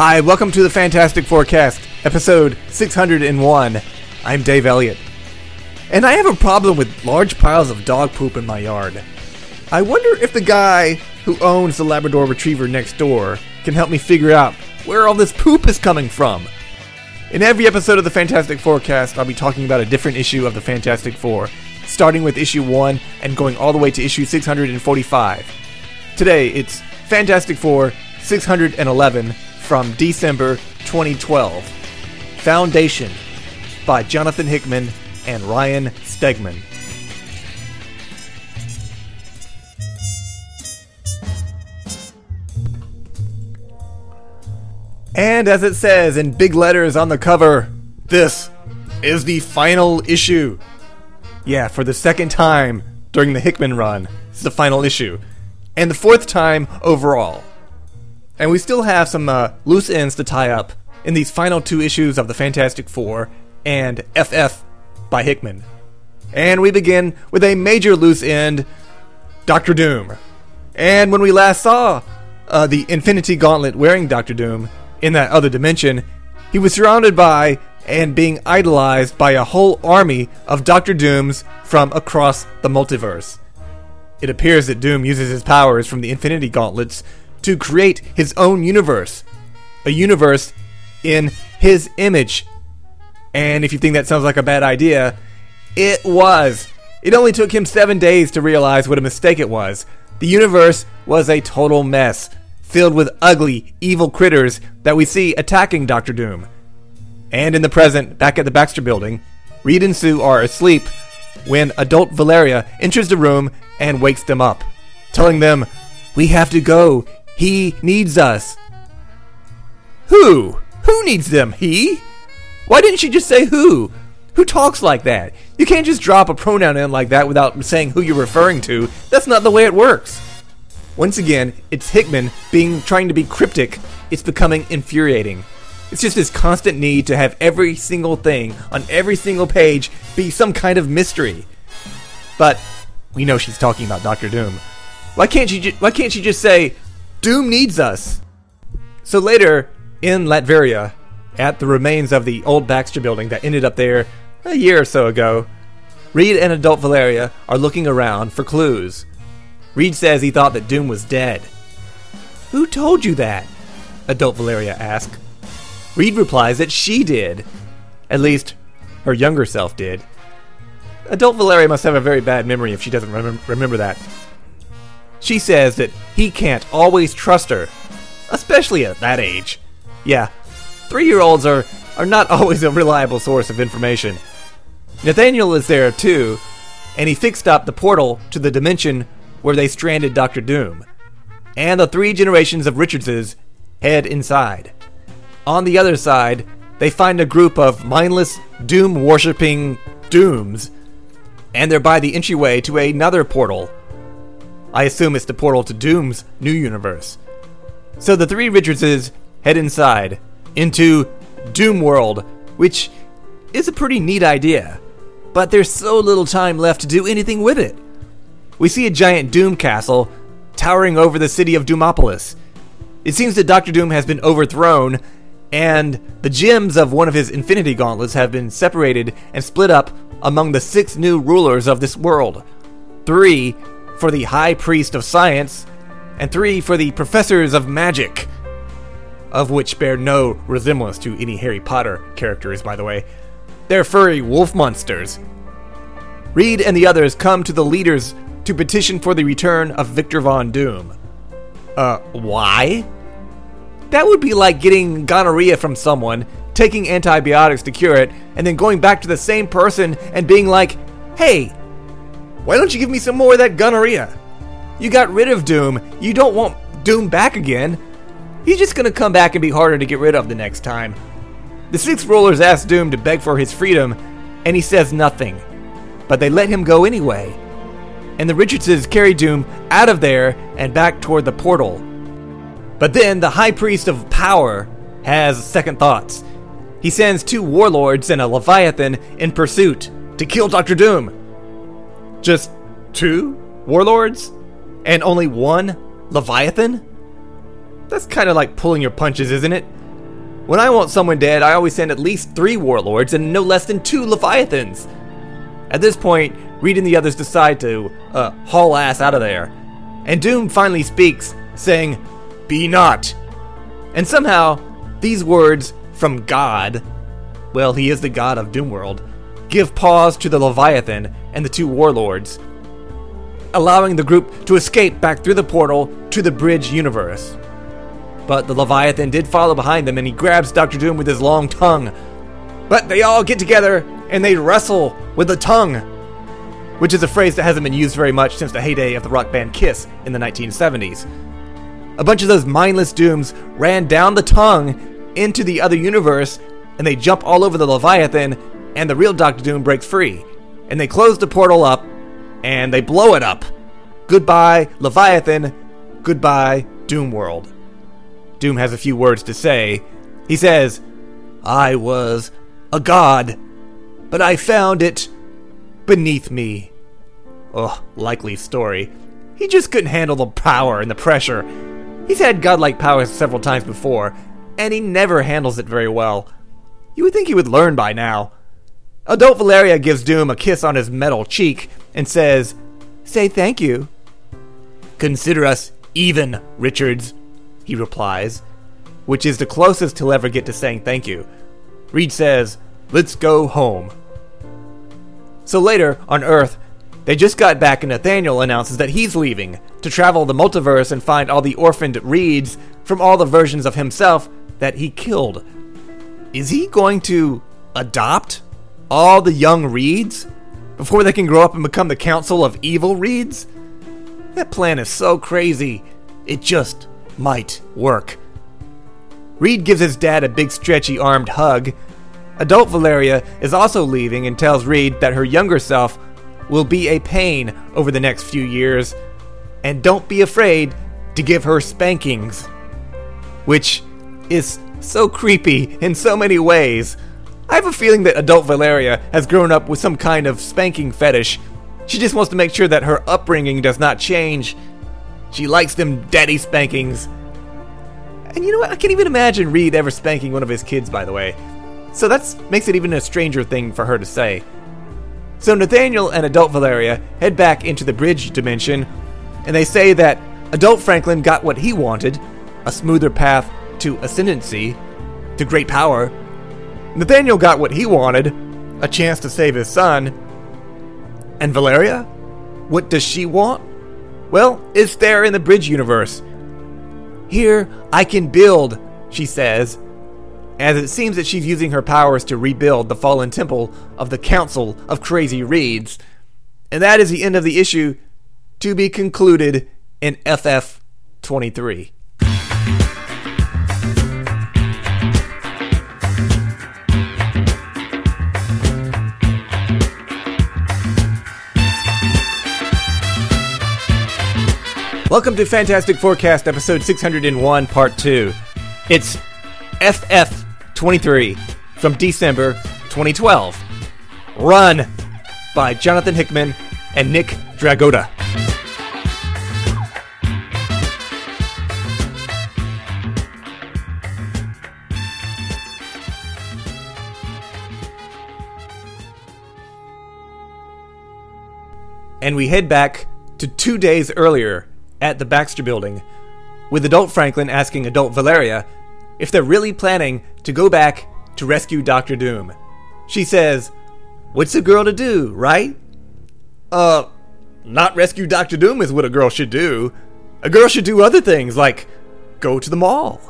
Hi, welcome to the Fantastic Forecast, episode 601. I'm Dave Elliott. And I have a problem with large piles of dog poop in my yard. I wonder if the guy who owns the Labrador Retriever next door can help me figure out where all this poop is coming from. In every episode of the Fantastic Forecast, I'll be talking about a different issue of the Fantastic Four, starting with issue 1 and going all the way to issue 645. Today, it's Fantastic Four 611 from December 2012. Foundation by Jonathan Hickman and Ryan Stegman. And as it says in big letters on the cover, this is the final issue. Yeah, for the second time during the Hickman run, it's the final issue. And the fourth time overall. And we still have some uh, loose ends to tie up in these final two issues of the Fantastic Four and FF by Hickman. And we begin with a major loose end Doctor Doom. And when we last saw uh, the Infinity Gauntlet wearing Doctor Doom in that other dimension, he was surrounded by and being idolized by a whole army of Doctor Dooms from across the multiverse. It appears that Doom uses his powers from the Infinity Gauntlets to create his own universe. A universe in his image. And if you think that sounds like a bad idea, it was. It only took him seven days to realize what a mistake it was. The universe was a total mess, filled with ugly, evil critters that we see attacking Doctor Doom. And in the present, back at the Baxter building, Reed and Sue are asleep when adult Valeria enters the room and wakes them up, telling them, We have to go. He needs us. Who? Who needs them? He? Why didn't she just say who? Who talks like that? You can't just drop a pronoun in like that without saying who you're referring to. That's not the way it works. Once again, it's Hickman being trying to be cryptic. It's becoming infuriating. It's just this constant need to have every single thing on every single page be some kind of mystery. But we know she's talking about Doctor Doom. Why can't she? Ju- why can't she just say Doom needs us. So later, in Latveria, at the remains of the old Baxter building that ended up there a year or so ago, Reed and adult Valeria are looking around for clues. Reed says he thought that Doom was dead. Who told you that? Adult Valeria asks. Reed replies that she did. At least, her younger self did. Adult Valeria must have a very bad memory if she doesn't remem- remember that. She says that he can't always trust her, especially at that age. Yeah, three year olds are, are not always a reliable source of information. Nathaniel is there too, and he fixed up the portal to the dimension where they stranded Doctor Doom. And the three generations of Richardses head inside. On the other side, they find a group of mindless, doom worshipping dooms, and they're by the entryway to another portal I assume it's the portal to Doom's new universe. So the three Richardses head inside into Doom World, which is a pretty neat idea. But there's so little time left to do anything with it. We see a giant Doom castle towering over the city of Doomopolis. It seems that Doctor Doom has been overthrown, and the gems of one of his Infinity Gauntlets have been separated and split up among the six new rulers of this world. Three for the High Priest of Science, and three for the Professors of Magic, of which bear no resemblance to any Harry Potter characters, by the way. They're furry wolf monsters. Reed and the others come to the leaders to petition for the return of Victor Von Doom. Uh, why? That would be like getting gonorrhea from someone, taking antibiotics to cure it, and then going back to the same person and being like, hey, why don't you give me some more of that gonorrhea? You got rid of Doom. You don't want Doom back again. He's just gonna come back and be harder to get rid of the next time. The six rulers ask Doom to beg for his freedom, and he says nothing. But they let him go anyway. And the Richardses carry Doom out of there and back toward the portal. But then the High Priest of Power has second thoughts. He sends two warlords and a Leviathan in pursuit to kill Dr. Doom. Just two warlords? And only one Leviathan? That's kind of like pulling your punches, isn't it? When I want someone dead, I always send at least three warlords and no less than two Leviathans. At this point, Reed and the others decide to uh, haul ass out of there. And Doom finally speaks, saying, Be not. And somehow, these words from God, well, he is the god of Doomworld, give pause to the Leviathan and the two warlords, allowing the group to escape back through the portal to the bridge universe. But the Leviathan did follow behind them and he grabs Doctor Doom with his long tongue. But they all get together and they wrestle with the tongue, which is a phrase that hasn't been used very much since the heyday of the rock band Kiss in the 1970s. A bunch of those mindless Dooms ran down the tongue into the other universe and they jump all over the Leviathan, and the real Doctor Doom breaks free. And they close the portal up and they blow it up. Goodbye, Leviathan. Goodbye, Doom World. Doom has a few words to say. He says, I was a god, but I found it beneath me. Ugh, likely story. He just couldn't handle the power and the pressure. He's had godlike powers several times before, and he never handles it very well. You would think he would learn by now. Adult Valeria gives Doom a kiss on his metal cheek and says, Say thank you. Consider us even, Richards he replies, which is the closest he'll ever get to saying thank you. Reed says, Let's go home. So later, on Earth, they just got back and Nathaniel announces that he's leaving to travel the multiverse and find all the orphaned Reeds from all the versions of himself that he killed. Is he going to adopt all the young Reeds before they can grow up and become the Council of Evil Reeds? That plan is so crazy, it just might work. Reed gives his dad a big, stretchy armed hug. Adult Valeria is also leaving and tells Reed that her younger self will be a pain over the next few years, and don't be afraid to give her spankings. Which is so creepy in so many ways. I have a feeling that adult Valeria has grown up with some kind of spanking fetish. She just wants to make sure that her upbringing does not change she likes them daddy spankings. And you know what? I can't even imagine Reed ever spanking one of his kids, by the way. So that makes it even a stranger thing for her to say. So Nathaniel and adult Valeria head back into the bridge dimension, and they say that adult Franklin got what he wanted a smoother path to ascendancy, to great power. Nathaniel got what he wanted a chance to save his son. And Valeria? What does she want? Well, it's there in the Bridge universe. Here, I can build, she says, as it seems that she's using her powers to rebuild the fallen temple of the Council of Crazy Reeds. And that is the end of the issue to be concluded in FF 23. Welcome to Fantastic Forecast, episode 601, part 2. It's FF23 from December 2012. Run by Jonathan Hickman and Nick Dragotta. And we head back to two days earlier at the Baxter building, with adult Franklin asking adult Valeria if they're really planning to go back to rescue Doctor Doom. She says, What's a girl to do, right? Uh, not rescue Doctor Doom is what a girl should do. A girl should do other things like go to the mall,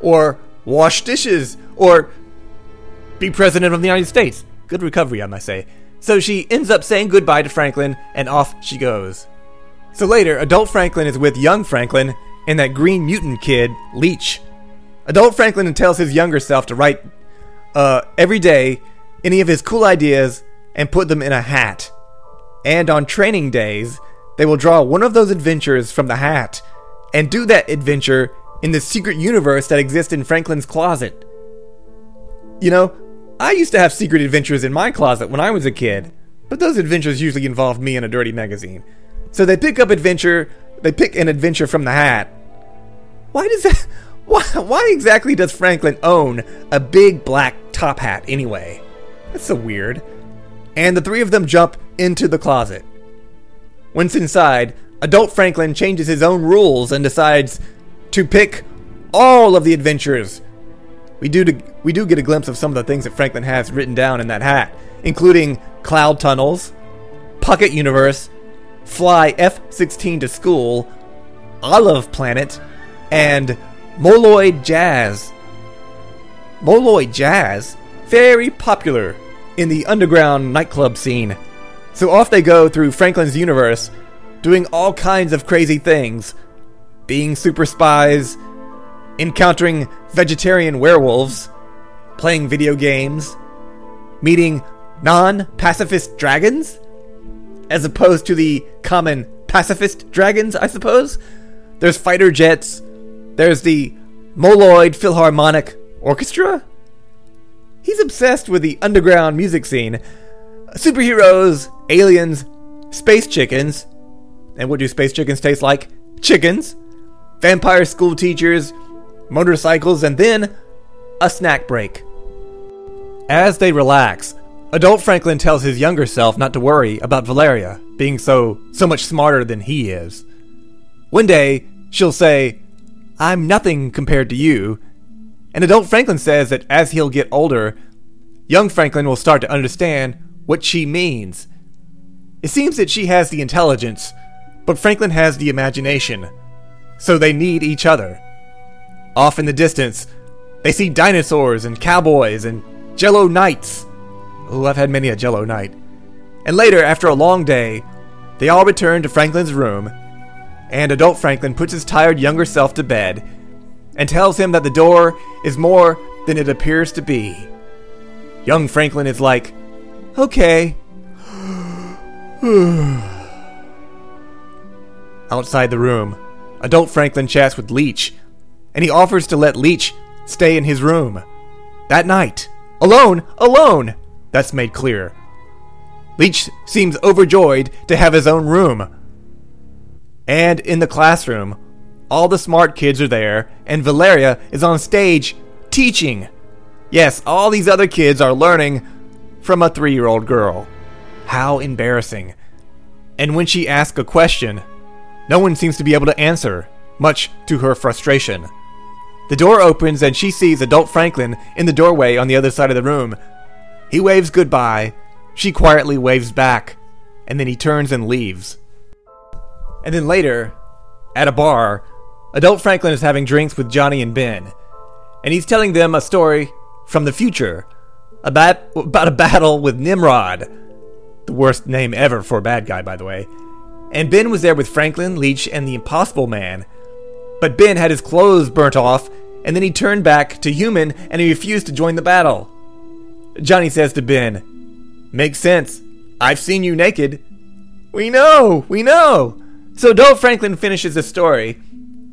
or wash dishes, or be president of the United States. Good recovery, I must say. So she ends up saying goodbye to Franklin, and off she goes. So later, adult Franklin is with young Franklin and that green mutant kid, Leech. Adult Franklin tells his younger self to write uh, every day any of his cool ideas and put them in a hat. And on training days, they will draw one of those adventures from the hat and do that adventure in the secret universe that exists in Franklin's closet. You know, I used to have secret adventures in my closet when I was a kid, but those adventures usually involved me in a dirty magazine. So they pick up adventure. They pick an adventure from the hat. Why does that? Why, why exactly does Franklin own a big black top hat anyway? That's so weird. And the three of them jump into the closet. Once inside, adult Franklin changes his own rules and decides to pick all of the adventures. We do, to, we do get a glimpse of some of the things that Franklin has written down in that hat, including cloud tunnels, pocket universe, fly F 16 to school, Olive Planet, and Moloid Jazz. Moloid Jazz? Very popular in the underground nightclub scene. So off they go through Franklin's universe, doing all kinds of crazy things being super spies, encountering vegetarian werewolves, playing video games, meeting non pacifist dragons, as opposed to the common pacifist dragons, I suppose. There's fighter jets, there's the Moloid Philharmonic Orchestra. He's obsessed with the underground music scene. Superheroes, aliens, space chickens. And what do space chickens taste like? Chickens. Vampire school teachers, motorcycles, and then a snack break. As they relax, adult Franklin tells his younger self not to worry about Valeria being so so much smarter than he is. One day, she'll say, "I'm nothing compared to you." And adult Franklin says that as he'll get older, young Franklin will start to understand what she means. It seems that she has the intelligence, but Franklin has the imagination. So they need each other. Off in the distance, they see dinosaurs and cowboys and jello knights. Oh, I've had many a jello night. And later, after a long day, they all return to Franklin's room, and adult Franklin puts his tired younger self to bed and tells him that the door is more than it appears to be. Young Franklin is like, okay. Outside the room, adult Franklin chats with Leech and he offers to let Leech stay in his room. That night, alone, alone, that's made clear. Leech seems overjoyed to have his own room. And in the classroom, all the smart kids are there, and Valeria is on stage teaching. Yes, all these other kids are learning from a three year old girl. How embarrassing. And when she asks a question, no one seems to be able to answer, much to her frustration. The door opens and she sees adult Franklin in the doorway on the other side of the room. He waves goodbye. She quietly waves back, and then he turns and leaves. And then later, at a bar, adult Franklin is having drinks with Johnny and Ben, and he's telling them a story from the future about, about a battle with Nimrod. The worst name ever for a bad guy, by the way. And Ben was there with Franklin, Leech, and the Impossible Man but Ben had his clothes burnt off, and then he turned back to human and he refused to join the battle. Johnny says to Ben, Makes sense. I've seen you naked. We know, we know. So Adult Franklin finishes the story,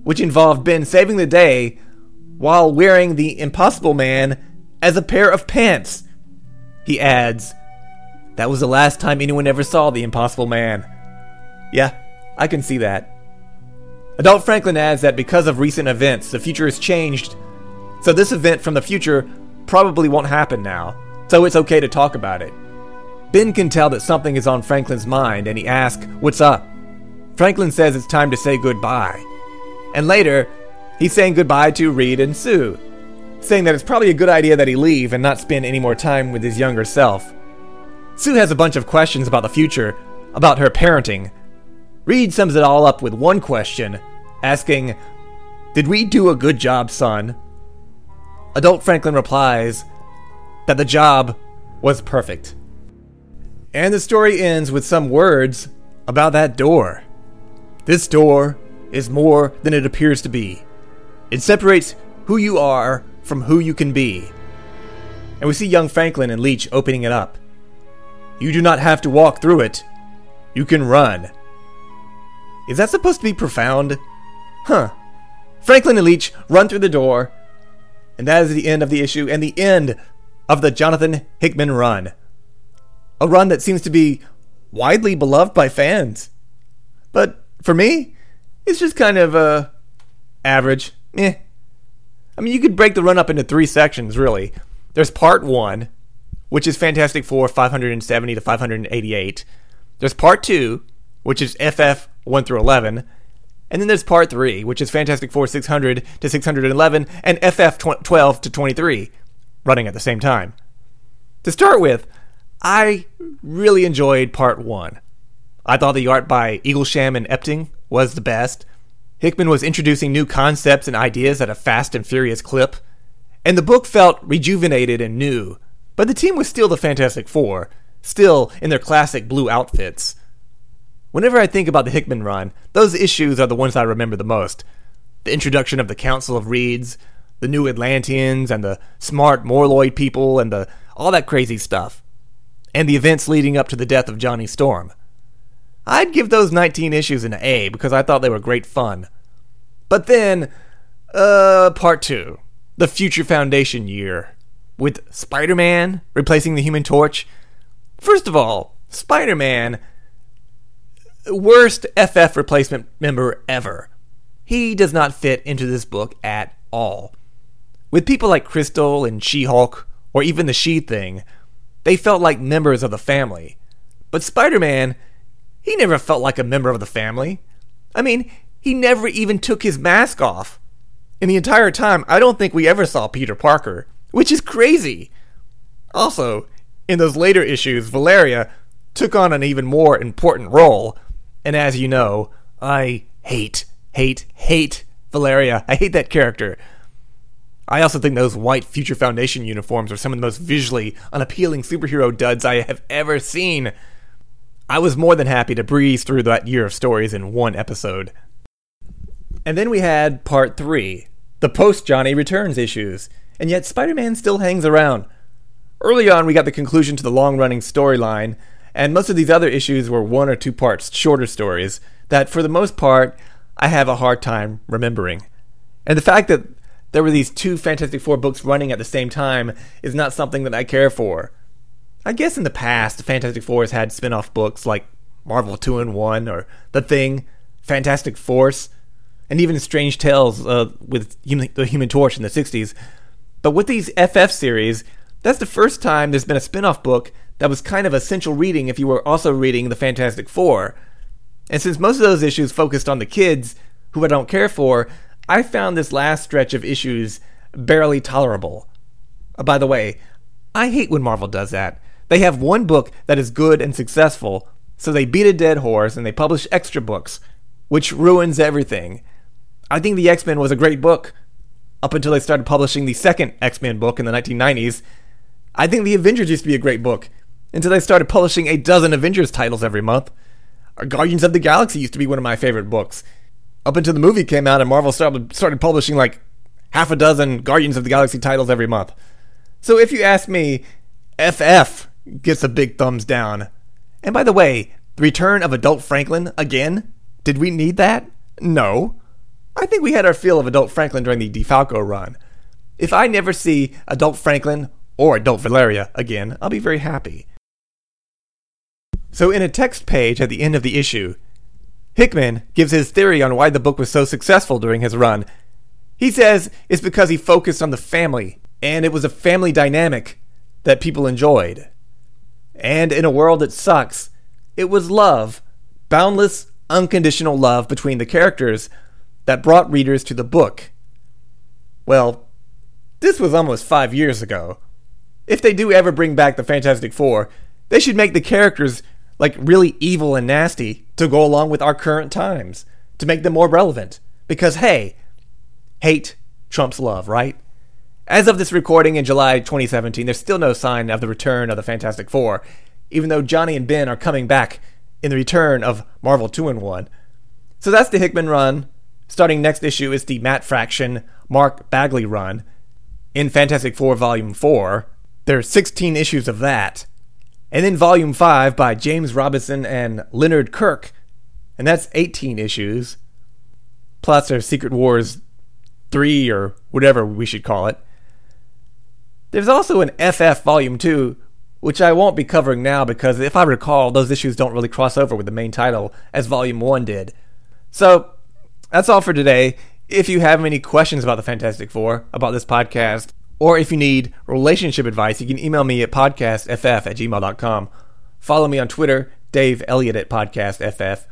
which involved Ben saving the day while wearing the Impossible Man as a pair of pants. He adds, That was the last time anyone ever saw the Impossible Man. Yeah, I can see that. Adult Franklin adds that because of recent events, the future has changed, so this event from the future probably won't happen now, so it's okay to talk about it. Ben can tell that something is on Franklin's mind and he asks, What's up? Franklin says it's time to say goodbye. And later, he's saying goodbye to Reed and Sue, saying that it's probably a good idea that he leave and not spend any more time with his younger self. Sue has a bunch of questions about the future, about her parenting, Reed sums it all up with one question, asking, Did we do a good job, son? Adult Franklin replies that the job was perfect. And the story ends with some words about that door. This door is more than it appears to be. It separates who you are from who you can be. And we see young Franklin and Leech opening it up. You do not have to walk through it, you can run. Is that supposed to be profound? Huh. Franklin and Leech run through the door, and that is the end of the issue and the end of the Jonathan Hickman run. A run that seems to be widely beloved by fans. But for me, it's just kind of uh average. Eh. I mean, you could break the run up into three sections, really. There's part one, which is Fantastic Four 570 to 588. There's part two, which is FF 1 through 11. And then there's part three, which is Fantastic Four 600 to 611 and FF 12 to 23, running at the same time. To start with, I really enjoyed part one. I thought the art by Eaglesham and Epting was the best. Hickman was introducing new concepts and ideas at a fast and furious clip, and the book felt rejuvenated and new, but the team was still the Fantastic Four, still in their classic blue outfits. Whenever I think about the Hickman run, those issues are the ones I remember the most. The introduction of the Council of Reeds, the new Atlanteans, and the smart Moloid people, and the all that crazy stuff. And the events leading up to the death of Johnny Storm. I'd give those 19 issues an A because I thought they were great fun. But then, uh, part two, the Future Foundation year, with Spider Man replacing the Human Torch. First of all, Spider Man, worst FF replacement member ever. He does not fit into this book at all. With people like Crystal and She Hulk, or even the She Thing, they felt like members of the family. But Spider Man, he never felt like a member of the family. I mean, he never even took his mask off. In the entire time, I don't think we ever saw Peter Parker, which is crazy. Also, in those later issues, Valeria took on an even more important role. And as you know, I hate, hate, hate Valeria. I hate that character. I also think those white Future Foundation uniforms are some of the most visually unappealing superhero duds I have ever seen. I was more than happy to breeze through that year of stories in one episode. And then we had part three, the post Johnny Returns issues, and yet Spider Man still hangs around. Early on, we got the conclusion to the long running storyline, and most of these other issues were one or two parts, shorter stories, that for the most part, I have a hard time remembering. And the fact that there were these two Fantastic Four books running at the same time is not something that I care for. I guess in the past, Fantastic Four has had spin off books like Marvel 2 in 1 or The Thing, Fantastic Force, and even Strange Tales uh, with the Human Torch in the 60s. But with these FF series, that's the first time there's been a spin off book that was kind of essential reading if you were also reading the Fantastic Four. And since most of those issues focused on the kids, who I don't care for, I found this last stretch of issues barely tolerable. Uh, by the way, I hate when Marvel does that. They have one book that is good and successful, so they beat a dead horse and they publish extra books, which ruins everything. I think the X Men was a great book up until they started publishing the second X Men book in the 1990s. I think the Avengers used to be a great book until they started publishing a dozen Avengers titles every month. Guardians of the Galaxy used to be one of my favorite books. Up until the movie came out and Marvel started, started publishing like half a dozen Guardians of the Galaxy titles every month. So if you ask me, FF gets a big thumbs down. And by the way, the return of Adult Franklin again? Did we need that? No. I think we had our fill of Adult Franklin during the DeFalco run. If I never see Adult Franklin or Adult Valeria again, I'll be very happy. So, in a text page at the end of the issue, Hickman gives his theory on why the book was so successful during his run. He says it's because he focused on the family, and it was a family dynamic that people enjoyed. And in a world that sucks, it was love, boundless, unconditional love between the characters that brought readers to the book. Well, this was almost five years ago. If they do ever bring back the Fantastic Four, they should make the characters like really evil and nasty to go along with our current times, to make them more relevant. Because hey, hate trumps love, right? As of this recording in July 2017, there's still no sign of the return of the Fantastic Four, even though Johnny and Ben are coming back in the return of Marvel 2 in 1. So that's the Hickman run. Starting next issue is the Matt Fraction Mark Bagley run in Fantastic Four Volume 4. There are 16 issues of that. And then Volume 5 by James Robinson and Leonard Kirk, and that's 18 issues. Plus there's Secret Wars 3 or whatever we should call it. There's also an FF Volume 2, which I won't be covering now because if I recall, those issues don't really cross over with the main title as Volume 1 did. So, that's all for today. If you have any questions about the Fantastic Four, about this podcast, or if you need relationship advice, you can email me at podcastff at gmail.com. Follow me on Twitter, Dave Elliott at podcastff,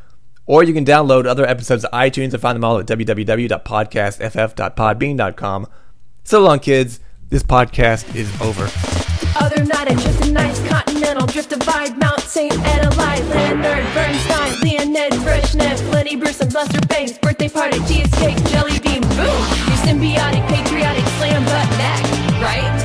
or you can download other episodes of iTunes and find them all at www.podcastff.podbean.com. So long, kids. This podcast is over. Other night, I just a nice continental drift divide Mount St. Adelaide, Leonard Bernstein, Leonid Brezhnev, Lenny Bruce, and Lester Bangs. Birthday party, cheesecake, jelly bean, boom! Your symbiotic, patriotic Right.